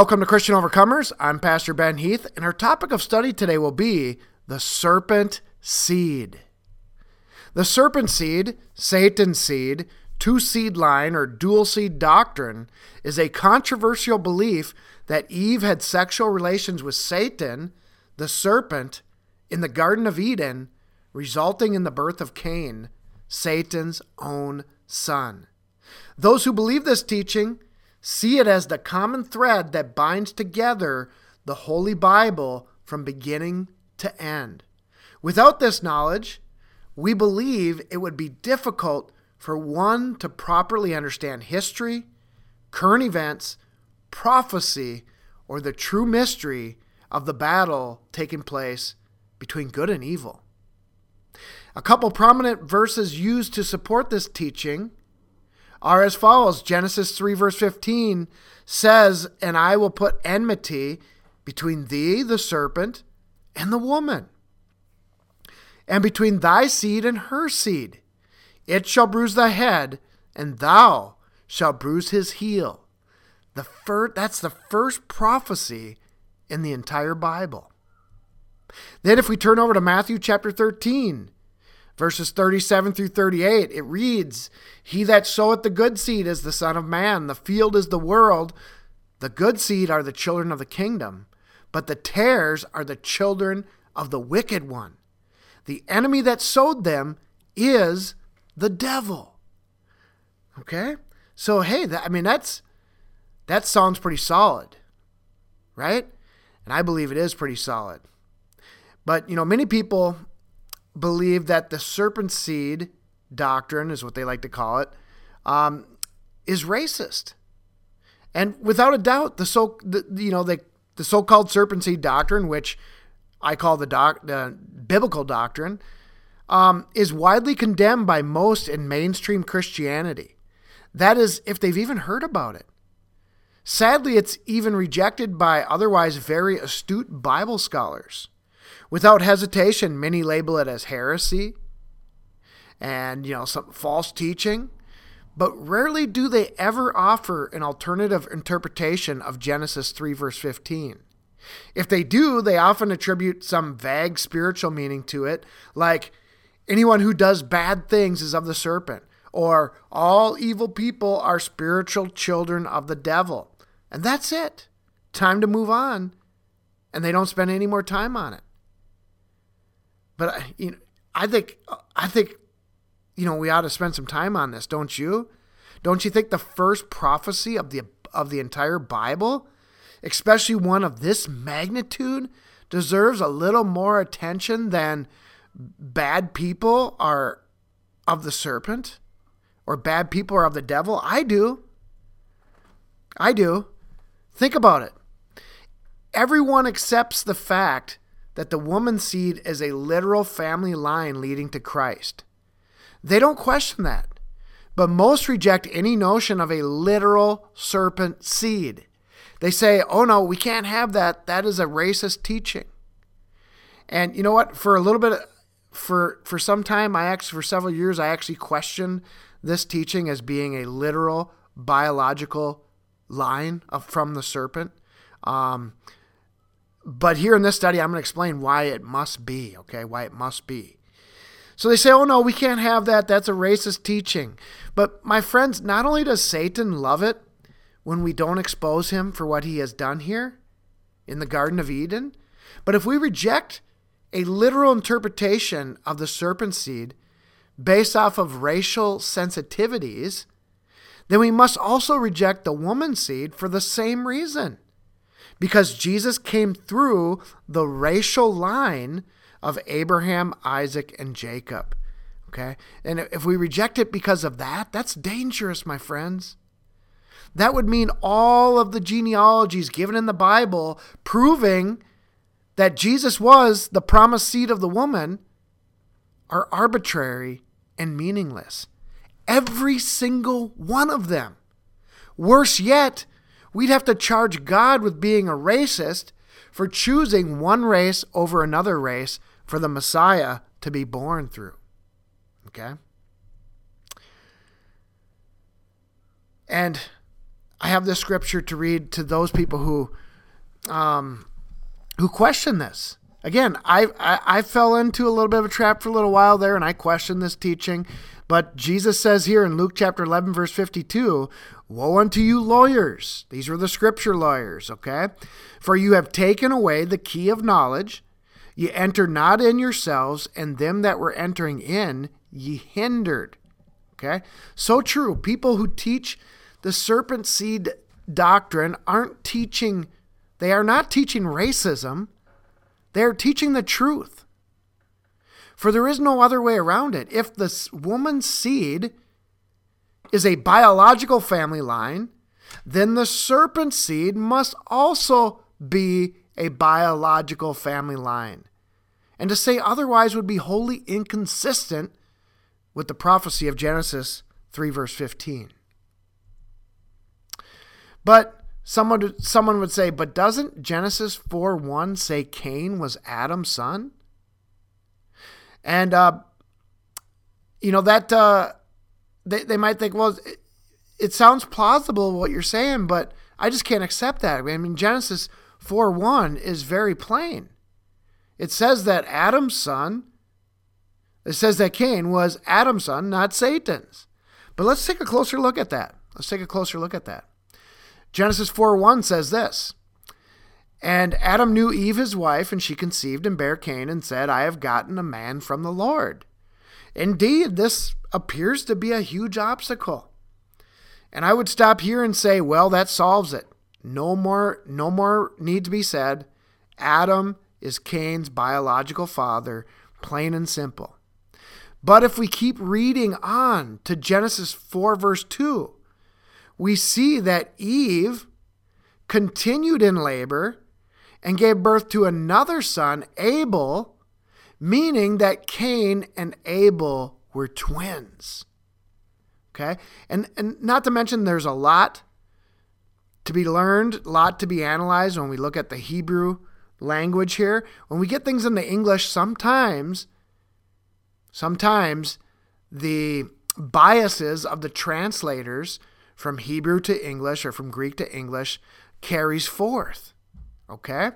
Welcome to Christian Overcomers. I'm Pastor Ben Heath, and our topic of study today will be the serpent seed. The serpent seed, Satan's seed, two seed line, or dual seed doctrine is a controversial belief that Eve had sexual relations with Satan, the serpent, in the Garden of Eden, resulting in the birth of Cain, Satan's own son. Those who believe this teaching See it as the common thread that binds together the Holy Bible from beginning to end. Without this knowledge, we believe it would be difficult for one to properly understand history, current events, prophecy, or the true mystery of the battle taking place between good and evil. A couple prominent verses used to support this teaching are as follows Genesis 3, verse 15 says, And I will put enmity between thee, the serpent, and the woman, and between thy seed and her seed. It shall bruise thy head, and thou shalt bruise his heel. The first, that's the first prophecy in the entire Bible. Then, if we turn over to Matthew chapter 13, verses 37 through 38, it reads, He that soweth the good seed is the Son of Man, the field is the world. The good seed are the children of the kingdom, but the tares are the children of the wicked one. The enemy that sowed them is the devil. Okay? So hey, that, I mean that's that sounds pretty solid. Right? And I believe it is pretty solid. But you know, many people believe that the serpent seed doctrine is what they like to call it, um, is racist. And without a doubt, the so the, you know the the so-called serpent seed doctrine, which I call the doc the biblical doctrine, um, is widely condemned by most in mainstream Christianity. That is, if they've even heard about it. Sadly, it's even rejected by otherwise very astute Bible scholars. Without hesitation, many label it as heresy and, you know, some false teaching, but rarely do they ever offer an alternative interpretation of Genesis 3 verse 15. If they do, they often attribute some vague spiritual meaning to it, like anyone who does bad things is of the serpent, or all evil people are spiritual children of the devil. And that's it. Time to move on. And they don't spend any more time on it. But I, you know, I think I think you know we ought to spend some time on this, don't you? Don't you think the first prophecy of the of the entire Bible, especially one of this magnitude, deserves a little more attention than bad people are of the serpent or bad people are of the devil? I do. I do. Think about it. Everyone accepts the fact that the woman's seed is a literal family line leading to Christ. They don't question that, but most reject any notion of a literal serpent seed. They say, oh no, we can't have that. That is a racist teaching. And you know what? For a little bit, for for some time, I actually for several years, I actually questioned this teaching as being a literal biological line of, from the serpent. Um, but here in this study, I'm going to explain why it must be, okay? Why it must be. So they say, oh no, we can't have that. That's a racist teaching. But my friends, not only does Satan love it when we don't expose him for what he has done here in the Garden of Eden, but if we reject a literal interpretation of the serpent seed based off of racial sensitivities, then we must also reject the woman seed for the same reason because Jesus came through the racial line of Abraham, Isaac, and Jacob. Okay? And if we reject it because of that, that's dangerous, my friends. That would mean all of the genealogies given in the Bible proving that Jesus was the promised seed of the woman are arbitrary and meaningless. Every single one of them. Worse yet, we'd have to charge God with being a racist for choosing one race over another race for the Messiah to be born through. Okay? And I have this scripture to read to those people who um, who question this. Again, I, I, I fell into a little bit of a trap for a little while there, and I questioned this teaching. But Jesus says here in Luke chapter 11, verse 52, Woe unto you, lawyers! These were the scripture lawyers, okay? For you have taken away the key of knowledge. Ye enter not in yourselves, and them that were entering in ye hindered. Okay? So true. People who teach the serpent seed doctrine aren't teaching, they are not teaching racism. They are teaching the truth. For there is no other way around it. If the woman's seed is a biological family line, then the serpent seed must also be a biological family line. And to say otherwise would be wholly inconsistent with the prophecy of Genesis 3, verse 15. But someone, someone would say, but doesn't Genesis 4 1 say Cain was Adam's son? And, uh, you know, that uh, they, they might think, well, it, it sounds plausible what you're saying, but I just can't accept that. I mean, Genesis 4 1 is very plain. It says that Adam's son, it says that Cain was Adam's son, not Satan's. But let's take a closer look at that. Let's take a closer look at that. Genesis 4 1 says this And Adam knew Eve his wife, and she conceived and bare Cain, and said, I have gotten a man from the Lord. Indeed, this appears to be a huge obstacle. And I would stop here and say, well, that solves it. No more, no more need to be said. Adam is Cain's biological father, plain and simple. But if we keep reading on to Genesis 4, verse 2, we see that Eve continued in labor and gave birth to another son, Abel, meaning that Cain and Abel were twins. Okay? And and not to mention there's a lot to be learned, a lot to be analyzed when we look at the Hebrew language here. When we get things into English, sometimes sometimes the biases of the translators from Hebrew to English or from Greek to English carries forth. Okay?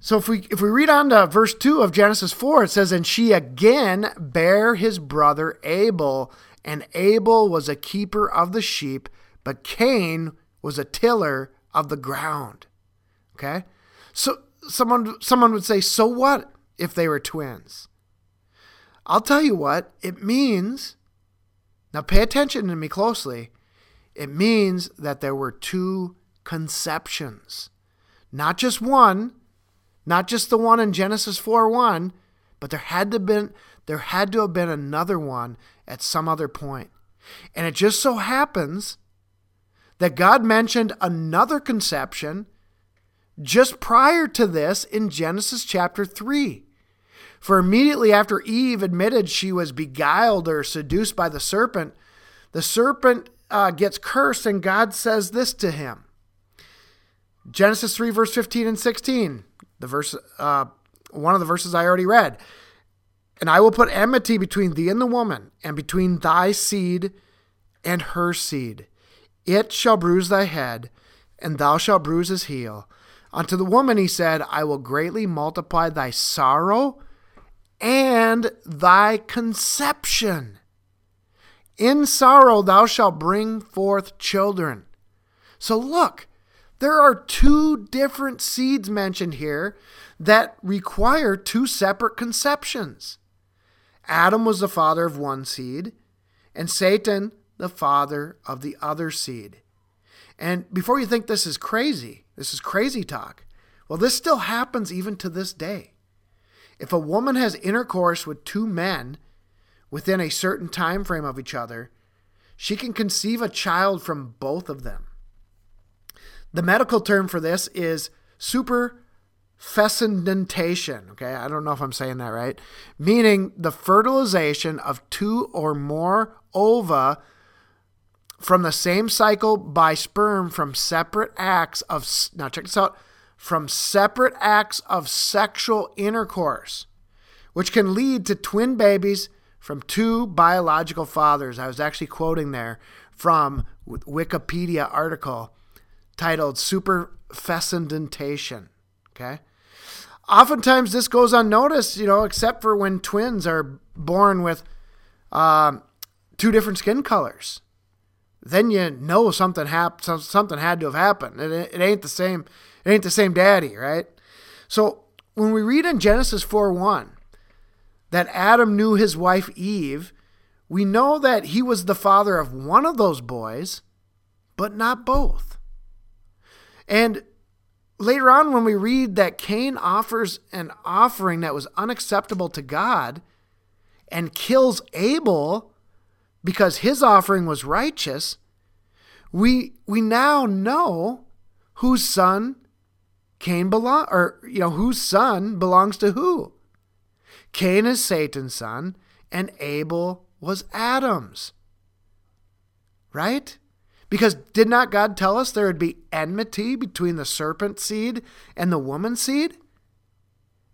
So if we if we read on to verse 2 of Genesis 4 it says and she again bare his brother Abel and Abel was a keeper of the sheep but Cain was a tiller of the ground. Okay? So someone someone would say so what if they were twins? I'll tell you what, it means now, pay attention to me closely. It means that there were two conceptions, not just one, not just the one in Genesis 4 1, but there had to been there had to have been another one at some other point. And it just so happens that God mentioned another conception just prior to this in Genesis chapter 3. For immediately after Eve admitted she was beguiled or seduced by the serpent, the serpent uh, gets cursed, and God says this to him. Genesis 3, verse 15 and 16, the verse, uh, one of the verses I already read. And I will put enmity between thee and the woman, and between thy seed and her seed. It shall bruise thy head, and thou shalt bruise his heel. Unto the woman he said, I will greatly multiply thy sorrow and thy conception. In sorrow thou shalt bring forth children. So look, there are two different seeds mentioned here that require two separate conceptions. Adam was the father of one seed, and Satan the father of the other seed. And before you think this is crazy, this is crazy talk, well, this still happens even to this day. If a woman has intercourse with two men within a certain time frame of each other, she can conceive a child from both of them. The medical term for this is superfecundantation. Okay, I don't know if I'm saying that right, meaning the fertilization of two or more ova from the same cycle by sperm from separate acts of now check this out from separate acts of sexual intercourse, which can lead to twin babies from two biological fathers. I was actually quoting there from Wikipedia article titled Superfecundantation. Okay. Oftentimes this goes unnoticed, you know, except for when twins are born with um, two different skin colors. Then you know something happened. Something had to have happened. It, it ain't the same. It ain't the same daddy, right? So when we read in Genesis 4 1 that Adam knew his wife Eve, we know that he was the father of one of those boys, but not both. And later on, when we read that Cain offers an offering that was unacceptable to God and kills Abel because his offering was righteous, we, we now know whose son Cain belong or you know whose son belongs to who. Cain is Satan's son and Abel was Adam's. Right? Because did not God tell us there would be enmity between the serpent seed and the woman seed?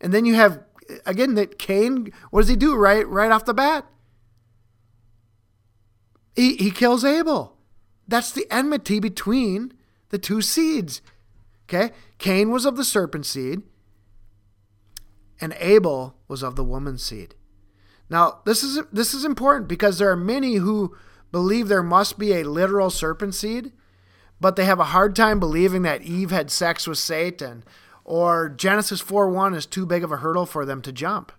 And then you have again that Cain, what does he do right right off the bat? He he kills Abel. That's the enmity between the two seeds. Okay? Cain was of the serpent seed, and Abel was of the woman seed. Now, this is this is important because there are many who believe there must be a literal serpent seed, but they have a hard time believing that Eve had sex with Satan or Genesis 4:1 is too big of a hurdle for them to jump.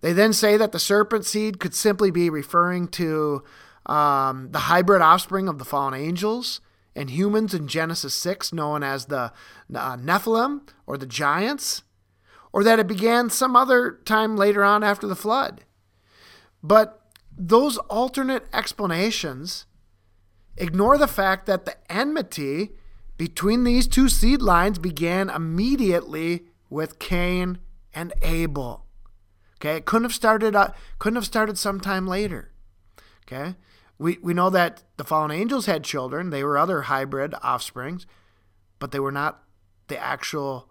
They then say that the serpent seed could simply be referring to um, the hybrid offspring of the fallen angels and humans in Genesis 6, known as the uh, Nephilim or the giants, or that it began some other time later on after the flood. But those alternate explanations ignore the fact that the enmity between these two seed lines began immediately with Cain and Abel. Okay, it couldn't have started uh, couldn't have started sometime later. Okay? We we know that the fallen angels had children, they were other hybrid offsprings, but they were not the actual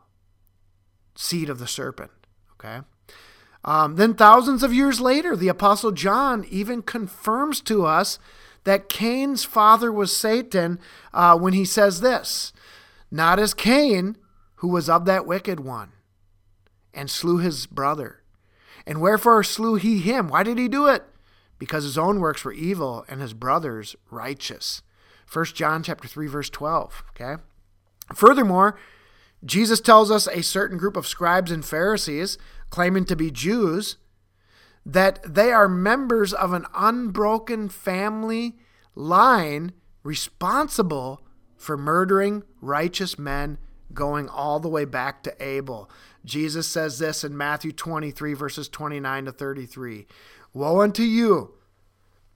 seed of the serpent. Okay? Um, then, thousands of years later, the Apostle John even confirms to us that Cain's father was Satan uh, when he says this Not as Cain, who was of that wicked one, and slew his brother. And wherefore slew he him? Why did he do it? Because his own works were evil and his brother's righteous. 1 John chapter 3 verse 12, okay? Furthermore, Jesus tells us a certain group of scribes and Pharisees claiming to be Jews, that they are members of an unbroken family line responsible for murdering righteous men going all the way back to Abel. Jesus says this in Matthew 23, verses 29 to 33 Woe unto you,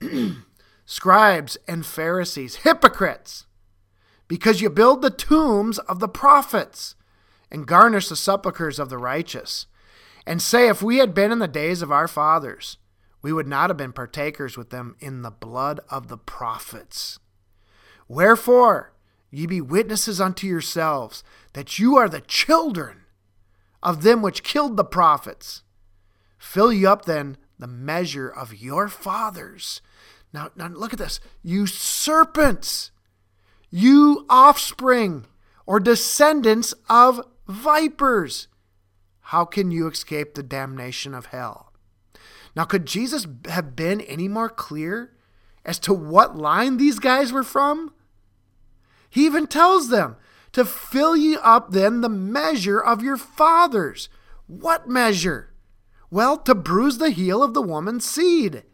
scribes and Pharisees, hypocrites, because you build the tombs of the prophets and garnish the sepulchres of the righteous and say, If we had been in the days of our fathers, we would not have been partakers with them in the blood of the prophets. Wherefore, ye be witnesses unto yourselves that you are the children of them which killed the prophets. Fill ye up then the measure of your fathers. Now, now look at this. You serpents, you offspring or descendants of vipers how can you escape the damnation of hell? Now, could Jesus have been any more clear as to what line these guys were from? He even tells them to fill ye up then the measure of your fathers. What measure? Well, to bruise the heel of the woman's seed,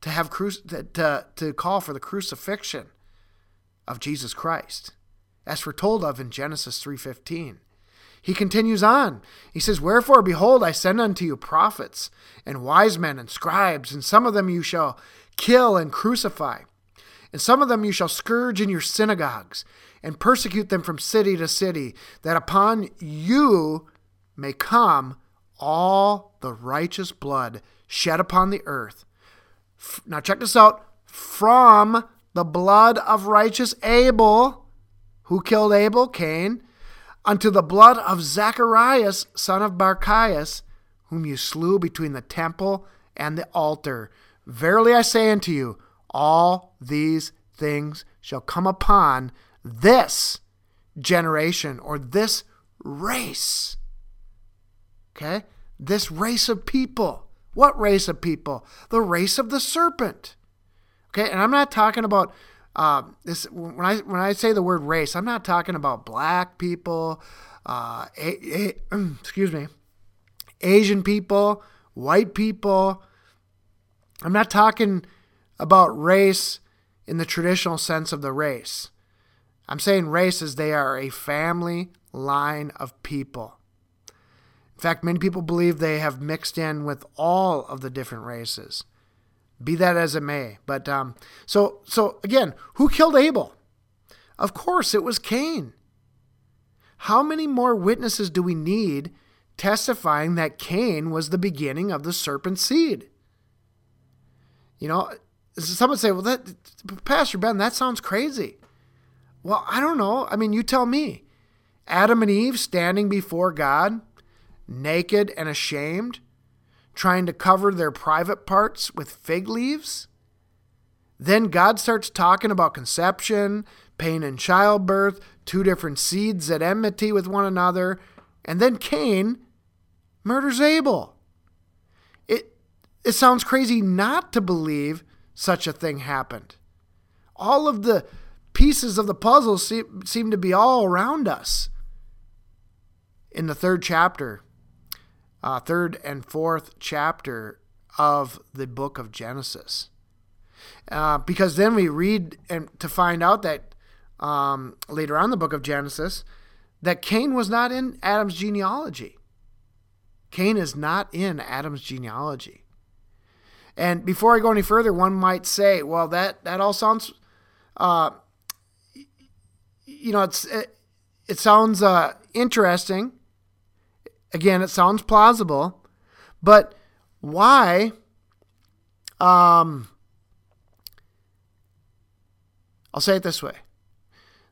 to have cru- to, to call for the crucifixion of Jesus Christ, as foretold of in Genesis 3:15. He continues on. He says, Wherefore, behold, I send unto you prophets and wise men and scribes, and some of them you shall kill and crucify, and some of them you shall scourge in your synagogues, and persecute them from city to city, that upon you may come all the righteous blood shed upon the earth. Now, check this out from the blood of righteous Abel. Who killed Abel? Cain unto the blood of Zacharias, son of Barachias, whom you slew between the temple and the altar. Verily I say unto you, all these things shall come upon this generation or this race. Okay? This race of people. What race of people? The race of the serpent. Okay, and I'm not talking about uh, this when I when I say the word race. I'm not talking about black people, uh, a, a, excuse me, Asian people, white people. I'm not talking about race in the traditional sense of the race. I'm saying race as they are a family line of people. In fact, many people believe they have mixed in with all of the different races. Be that as it may, but um, so so again, who killed Abel? Of course, it was Cain. How many more witnesses do we need testifying that Cain was the beginning of the serpent seed? You know, someone say, "Well, that Pastor Ben, that sounds crazy." Well, I don't know. I mean, you tell me. Adam and Eve standing before God, naked and ashamed, trying to cover their private parts with fig leaves. Then God starts talking about conception, pain in childbirth, two different seeds at enmity with one another, and then Cain murders Abel. It it sounds crazy not to believe such a thing happened. All of the pieces of the puzzle seem, seem to be all around us in the third chapter, uh, third and fourth chapter of the book of Genesis. Uh, because then we read and to find out that um, later on the book of Genesis that Cain was not in Adam's genealogy. Cain is not in Adam's genealogy. And before I go any further, one might say, well, that, that all sounds, uh, you know, it's, it, it sounds uh, interesting Again, it sounds plausible, but why? Um, I'll say it this way.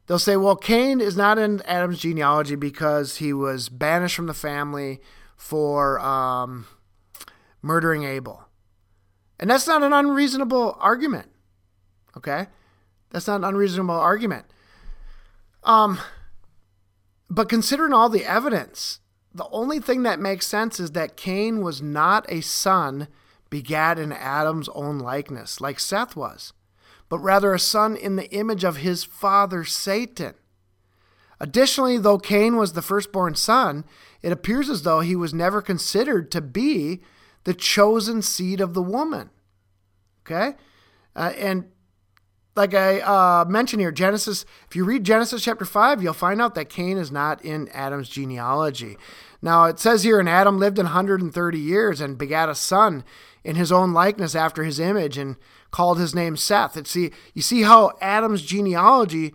They'll say, well, Cain is not in Adam's genealogy because he was banished from the family for um, murdering Abel. And that's not an unreasonable argument. Okay? That's not an unreasonable argument. Um, but considering all the evidence the only thing that makes sense is that Cain was not a son begat in Adam's own likeness, like Seth was, but rather a son in the image of his father Satan. Additionally, though Cain was the firstborn son, it appears as though he was never considered to be the chosen seed of the woman. Okay? Uh, and like I uh, mentioned here, Genesis, if you read Genesis chapter 5, you'll find out that Cain is not in Adam's genealogy. Now, it says here, and Adam lived 130 years and begat a son in his own likeness after his image and called his name Seth. It, see, you see how Adam's genealogy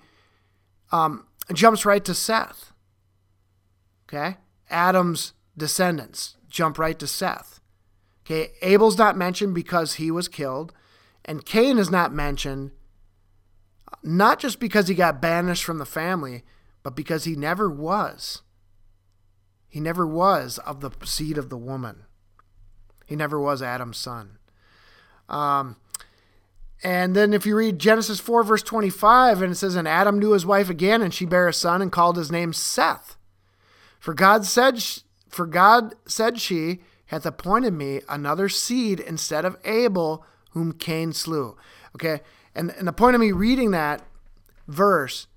um, jumps right to Seth. Okay? Adam's descendants jump right to Seth. Okay, Abel's not mentioned because he was killed, and Cain is not mentioned not just because he got banished from the family, but because he never was. He never was of the seed of the woman. He never was Adam's son. Um, and then if you read Genesis 4, verse 25, and it says, And Adam knew his wife again, and she bare a son, and called his name Seth. For God said, For God said she, hath appointed me another seed instead of Abel, whom Cain slew. Okay, and, and the point of me reading that verse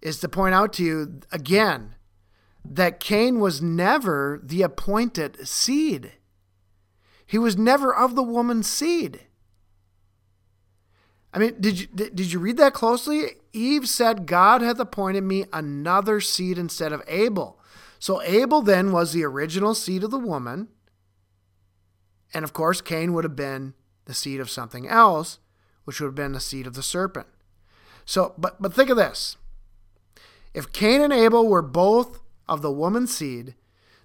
is to point out to you again that Cain was never the appointed seed. He was never of the woman's seed. I mean, did you did you read that closely? Eve said, "God hath appointed me another seed instead of Abel." So Abel then was the original seed of the woman, and of course Cain would have been the seed of something else which would have been the seed of the serpent. So, but but think of this. If Cain and Abel were both of the woman's seed,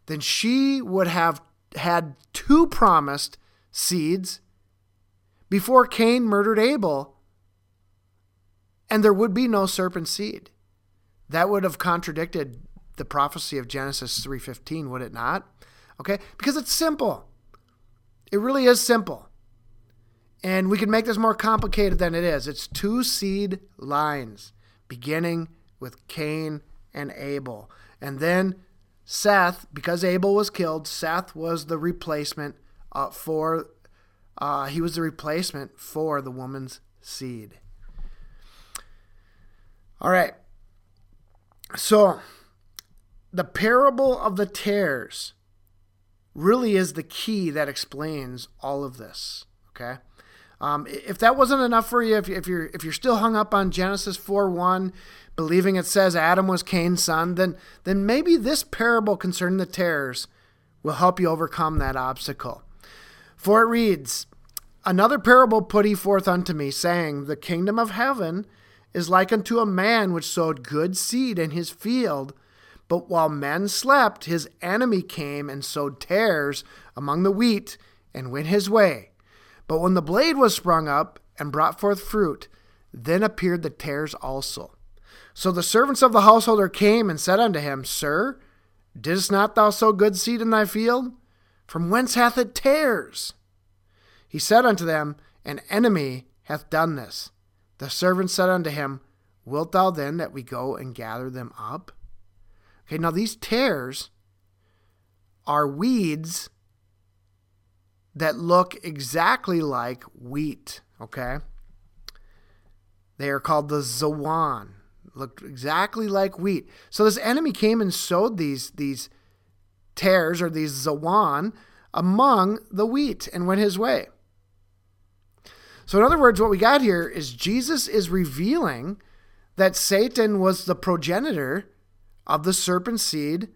then she would have had two promised seeds before Cain murdered Abel, and there would be no serpent seed. That would have contradicted the prophecy of Genesis 3:15, would it not? Okay? Because it's simple. It really is simple And we can make this more complicated than it is. It's two seed lines, beginning with Cain and Abel. And then Seth, because Abel was killed, Seth was the replacement uh, for, uh, he was the replacement for the woman's seed. All right. So, the parable of the tares really is the key that explains all of this. Okay. Um, if that wasn't enough for you, if, if you're if you're still hung up on Genesis 4 1, believing it says Adam was Cain's son, then then maybe this parable concerning the tares will help you overcome that obstacle. For it reads, Another parable put he forth unto me, saying, The kingdom of heaven is like unto a man which sowed good seed in his field. But while men slept, his enemy came and sowed tares among the wheat and went his way. But when the blade was sprung up and brought forth fruit, then appeared the tares also. So the servants of the householder came and said unto him, Sir, didst not thou sow good seed in thy field? From whence hath it tares? He said unto them, An enemy hath done this. The servant said unto him, Wilt thou then that we go and gather them up? Okay, now these tares are weeds that look exactly like wheat, okay? They are called the zawan. Looked exactly like wheat. So this enemy came and sowed these these tares or these zawan among the wheat and went his way. So in other words, what we got here is Jesus is revealing that Satan was the progenitor of the serpent seed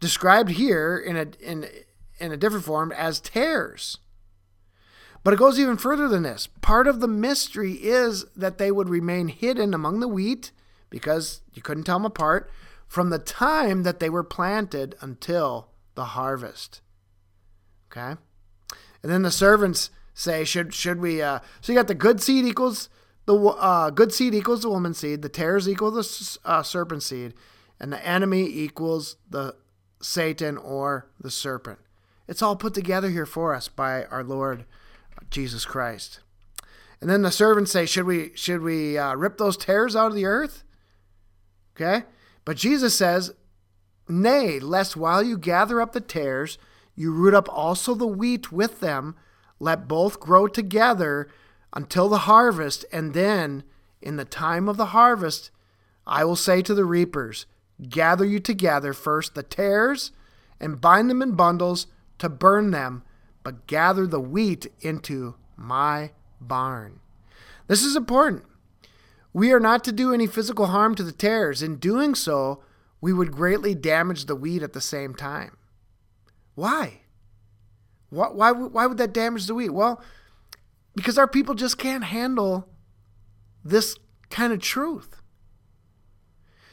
described here in a in in a different form as tares. But it goes even further than this. Part of the mystery is that they would remain hidden among the wheat because you couldn't tell them apart from the time that they were planted until the harvest. Okay? And then the servants say, should should we? Uh, so you got the good seed equals the uh, good seed equals the woman seed, the tares equal the uh, serpent seed, and the enemy equals the Satan or the serpent. It's all put together here for us by our Lord Jesus Christ. And then the servants say, "Should we should we uh, rip those tares out of the earth?" Okay, but Jesus says, "Nay, lest while you gather up the tares, you root up also the wheat with them. Let both grow together until the harvest, and then in the time of the harvest, I will say to the reapers, Gather you together first the tares, and bind them in bundles." To burn them, but gather the wheat into my barn. This is important. We are not to do any physical harm to the tares. In doing so, we would greatly damage the wheat at the same time. Why? Why, why, why would that damage the wheat? Well, because our people just can't handle this kind of truth.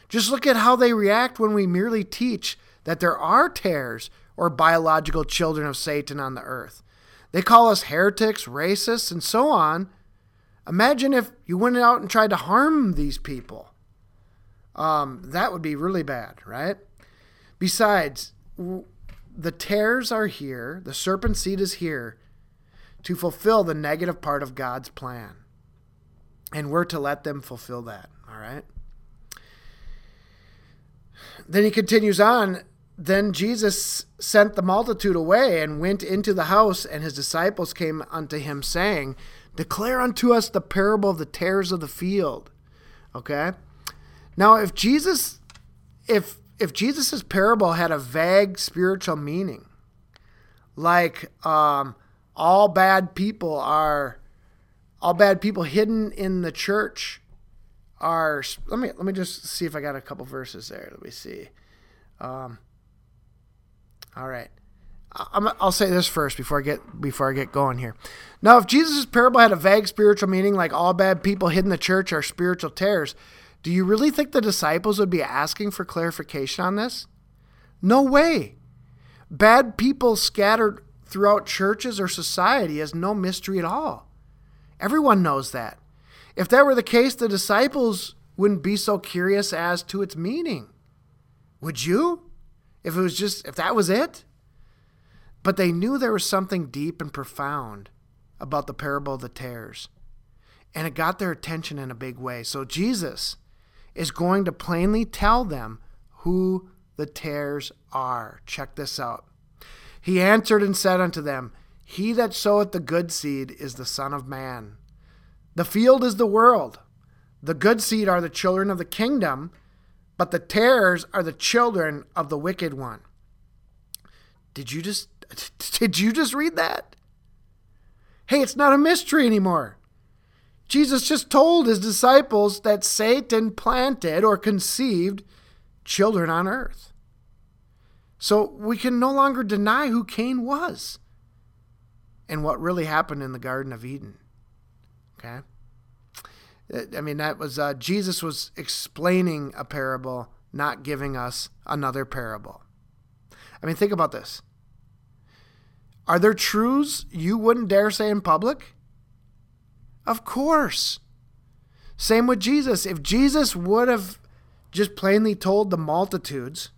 Just look at how they react when we merely teach that there are tares or biological children of Satan on the earth. They call us heretics, racists, and so on. Imagine if you went out and tried to harm these people. Um, that would be really bad, right? Besides, the tares are here, the serpent seed is here to fulfill the negative part of God's plan. And we're to let them fulfill that, all right? Then he continues on then Jesus sent the multitude away and went into the house, and his disciples came unto him, saying, Declare unto us the parable of the tares of the field. Okay? Now, if Jesus, if if Jesus's parable had a vague spiritual meaning, like um, all bad people are all bad people hidden in the church are let me let me just see if I got a couple verses there. Let me see. Um, all right. i will say this first before I get before I get going here. Now, if Jesus' parable had a vague spiritual meaning, like all bad people hid in the church are spiritual tares, do you really think the disciples would be asking for clarification on this? No way. Bad people scattered throughout churches or society is no mystery at all. Everyone knows that. If that were the case, the disciples wouldn't be so curious as to its meaning. Would you? If it was just, if that was it. But they knew there was something deep and profound about the parable of the tares. And it got their attention in a big way. So Jesus is going to plainly tell them who the tares are. Check this out. He answered and said unto them, He that soweth the good seed is the Son of Man. The field is the world. The good seed are the children of the kingdom, but the tares are the children of the wicked one. Did you just did you just read that? Hey, it's not a mystery anymore. Jesus just told his disciples that Satan planted or conceived children on earth. So we can no longer deny who Cain was and what really happened in the Garden of Eden. Okay? I mean, that was uh, Jesus was explaining a parable, not giving us another parable. I mean, think about this. Are there truths you wouldn't dare say in public? Of course. Same with Jesus. If Jesus would have just plainly told the multitudes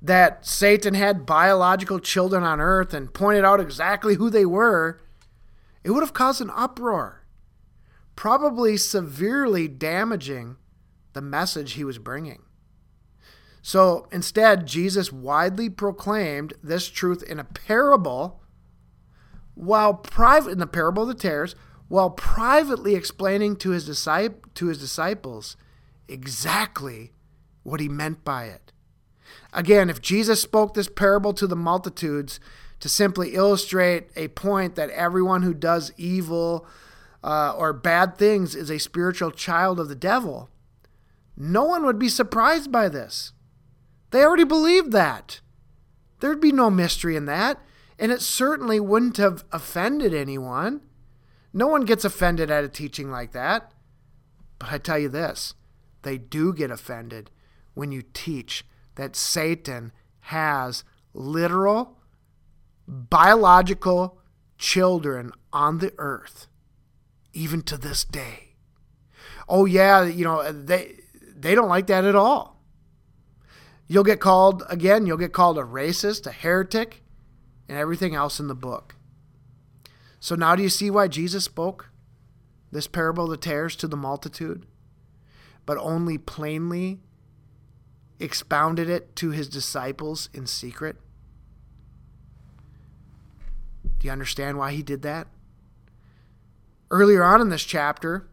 that Satan had biological children on earth and pointed out exactly who they were, it would have caused an uproar, probably severely damaging the message he was bringing. So instead, Jesus widely proclaimed this truth in a parable, while private in the parable of the tares, while privately explaining to his, disciple, to his disciples exactly what he meant by it. Again, if Jesus spoke this parable to the multitudes to simply illustrate a point that everyone who does evil uh, or bad things is a spiritual child of the devil, no one would be surprised by this. They already believed that. There'd be no mystery in that, and it certainly wouldn't have offended anyone. No one gets offended at a teaching like that. But I tell you this they do get offended when you teach that Satan has literal, biological children on the earth, even to this day. Oh, yeah, you know, they, they don't like that at all. You'll get called, again, you'll get called a racist, a heretic, and everything else in the book. So now do you see why Jesus spoke this parable of the tares to the multitude, but only plainly expounded it to his disciples in secret? Do you understand why he did that? Earlier on in this chapter,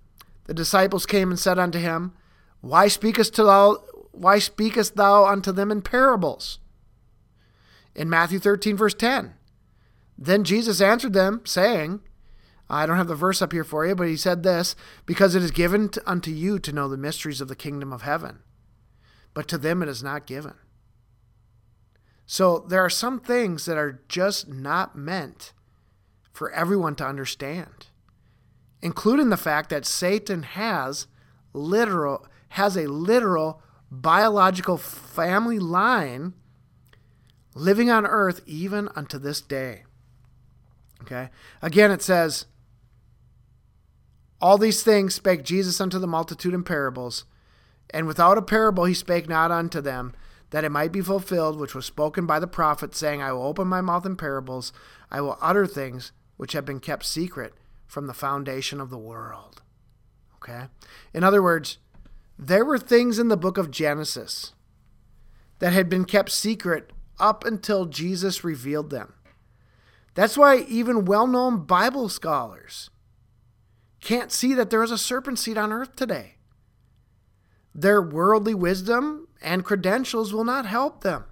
the disciples came and said unto him, Why speakest thou why speakest thou unto them in parables? In Matthew 13, verse 10. Then Jesus answered them, saying, I don't have the verse up here for you, but he said this because it is given to, unto you to know the mysteries of the kingdom of heaven, but to them it is not given. So there are some things that are just not meant for everyone to understand, including the fact that Satan has literal has a literal biological family line living on earth even unto this day. Okay? Again, it says, All these things spake Jesus unto the multitude in parables, and without a parable he spake not unto them, that it might be fulfilled which was spoken by the prophet, saying, I will open my mouth in parables, I will utter things which have been kept secret from the foundation of the world. Okay? In other words, there were things in the book of Genesis that had been kept secret up until Jesus revealed them. That's why even well known Bible scholars can't see that there is a serpent seed on earth today. Their worldly wisdom and credentials will not help them.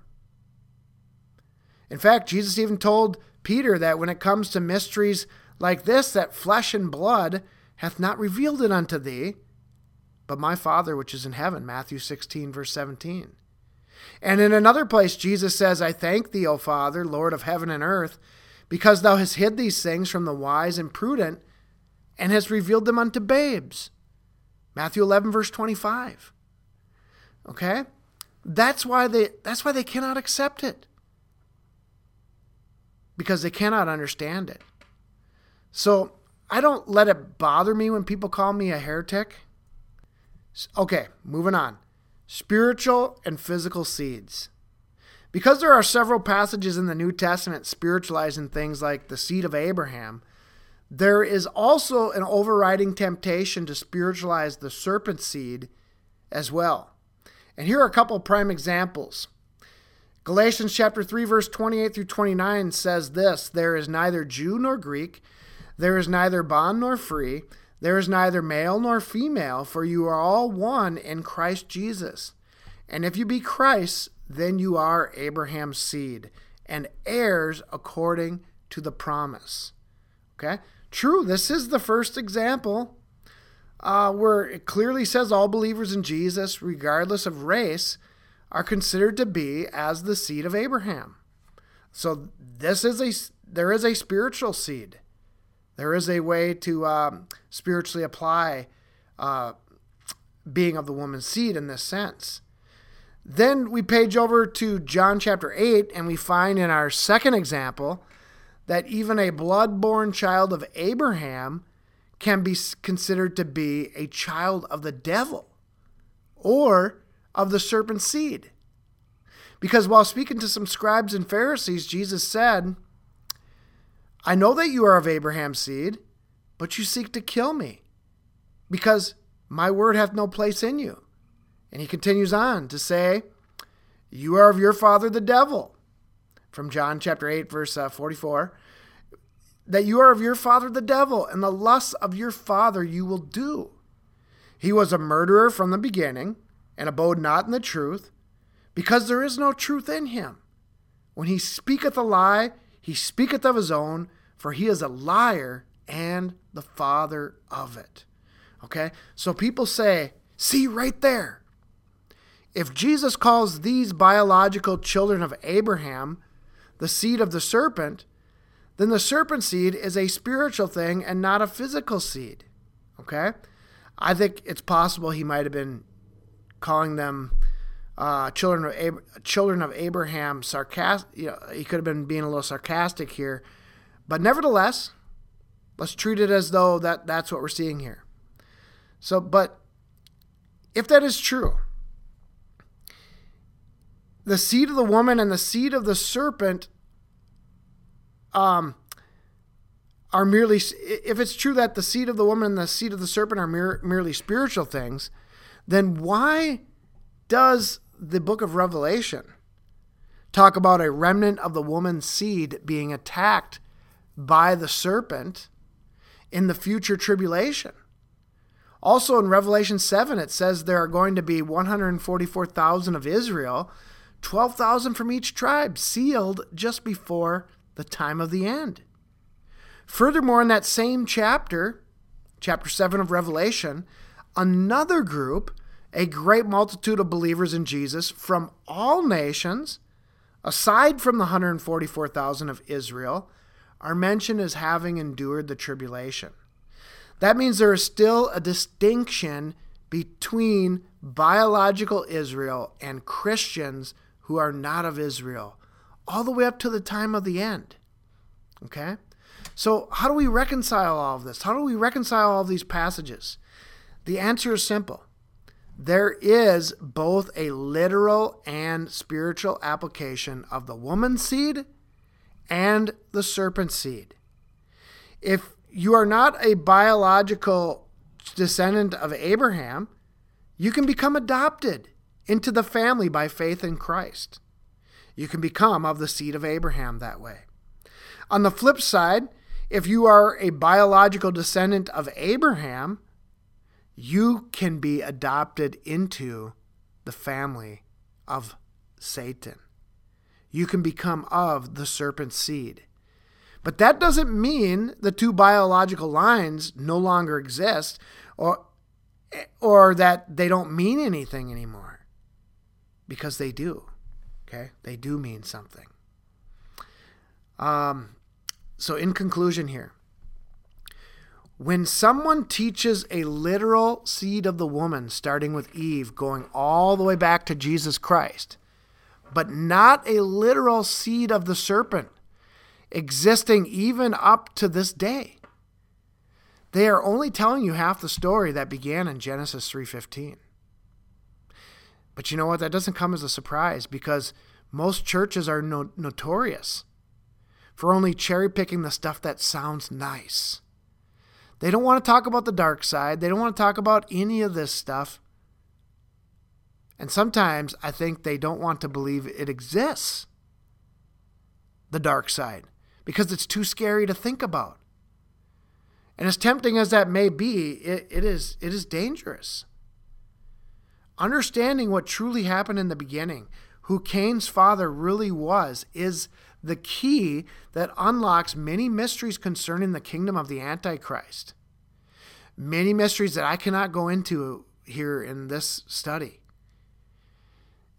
In fact, Jesus even told Peter that when it comes to mysteries like this, that flesh and blood hath not revealed it unto thee, but my Father which is in heaven. Matthew 16, verse 17. And in another place, Jesus says, I thank thee, O Father, Lord of heaven and earth, because thou hast hid these things from the wise and prudent, and hast revealed them unto babes. Matthew 11, verse 25. Okay? That's why they that's why they cannot accept it. Because they cannot understand it. So I don't let it bother me when people call me a heretic. Okay, moving on. Spiritual and physical seeds. Because there are several passages in the New Testament spiritualizing things like the seed of Abraham, there is also an overriding temptation to spiritualize the serpent seed as well. And here are a couple prime examples. Galatians chapter 3 verse 28 through 29 says this, there is neither Jew nor Greek, there is neither bond nor free, there is neither male nor female, for you are all one in Christ Jesus. And if you be Christ, then you are Abraham's seed and heirs according to the promise. Okay? True, this is the first example uh, where it clearly says all believers in Jesus, regardless of race, are considered to be as the seed of Abraham. So this is a there is a spiritual seed. There is a way to um, spiritually apply uh, being of the woman's seed in this sense. Then we page over to John chapter 8, and we find in our second example that even a blood-born child of Abraham can be considered to be a child of the devil or of the serpent's seed. Because while speaking to some scribes and Pharisees, Jesus said, I know that you are of Abraham's seed, but you seek to kill me, because my word hath no place in you. And he continues on to say, You are of your father the devil, from John chapter 8, verse uh, 44, that you are of your father the devil, and the lusts of your father you will do. He was a murderer from the beginning, and abode not in the truth, because there is no truth in him. When he speaketh a lie, he speaketh of his own, for he is a liar and the father of it. Okay? So people say, see right there, if Jesus calls these biological children of Abraham the seed of the serpent, then the serpent seed is a spiritual thing and not a physical seed. Okay? I think it's possible he might have been calling them uh, children of Ab- children of Abraham sarcastic. You know, he could have been being a little sarcastic here, but nevertheless, let's treat it as though that that's what we're seeing here. So, but if that is true, the seed of the woman and the seed of the serpent um, are merely, if it's true that the seed of the woman and the seed of the serpent are mere, merely spiritual things, then why does the book of Revelation talk about a remnant of the woman's seed being attacked by the serpent in the future tribulation? Also in Revelation 7, it says there are going to be 144,000 of Israel 12,000 from each tribe, sealed just before the time of the end. Furthermore, in that same chapter, chapter 7 of Revelation, another group, a great multitude of believers in Jesus from all nations, aside from the 144,000 of Israel, are mentioned as having endured the tribulation. That means there is still a distinction between biological Israel and Christians who are not of Israel, all the way up to the time of the end. Okay? So, how do we reconcile all of this? How do we reconcile all of these passages? The answer is simple. There is both a literal and spiritual application of the woman's seed and the serpent seed. If you are not a biological descendant of Abraham, you can become adopted into the family by faith in Christ. You can become of the seed of Abraham that way. On the flip side, if you are a biological descendant of Abraham, you can be adopted into the family of Satan. You can become of the serpent's seed. But that doesn't mean the two biological lines no longer exist or, or that they don't mean anything anymore because they do. Okay? They do mean something. Um, so, in conclusion, here, when someone teaches a literal seed of the woman, starting with Eve, going all the way back to Jesus Christ, but not a literal seed of the serpent, existing even up to this day, they are only telling you half the story that began in Genesis 3:15. But you know what? That doesn't come as a surprise because most churches are no- notorious for only cherry picking the stuff that sounds nice. They don't want to talk about the dark side. They don't want to talk about any of this stuff. And sometimes I think they don't want to believe it exists, the dark side, because it's too scary to think about. And as tempting as that may be, it, it, is, it is dangerous. Understanding what truly happened in the beginning, who Cain's father really was, is the key that unlocks many mysteries concerning the kingdom of the Antichrist. Many mysteries that I cannot go into here in this study.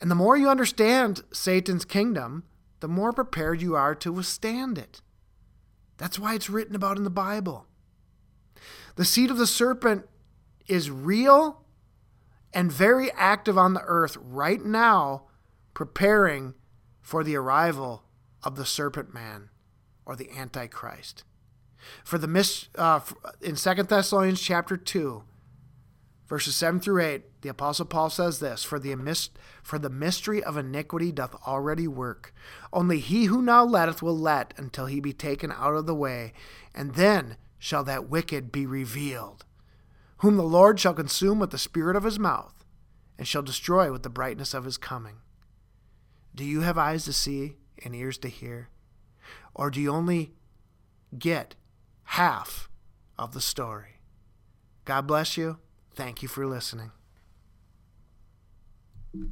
And the more you understand Satan's kingdom, the more prepared you are to withstand it. That's why it's written about in the Bible. The seed of the serpent is real and very active on the earth right now, preparing for the arrival of the serpent man or the antichrist. For the mis- uh, in Second Thessalonians chapter 2, verses 7 through 8, the apostle Paul says this, for the mis- for the mystery of iniquity doth already work. Only he who now letteth will let until he be taken out of the way, and then shall that wicked be revealed, whom the Lord shall consume with the spirit of his mouth, and shall destroy with the brightness of his coming. Do you have eyes to see and ears to hear? Or do you only get half of the story? God bless you. Thank you for listening.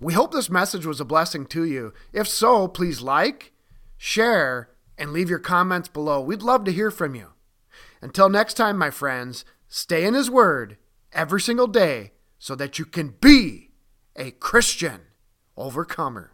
We hope this message was a blessing to you. If so, please like, share, and leave your comments below. We'd love to hear from you. Until next time, my friends, stay in His Word every single day so that you can be a Christian overcomer.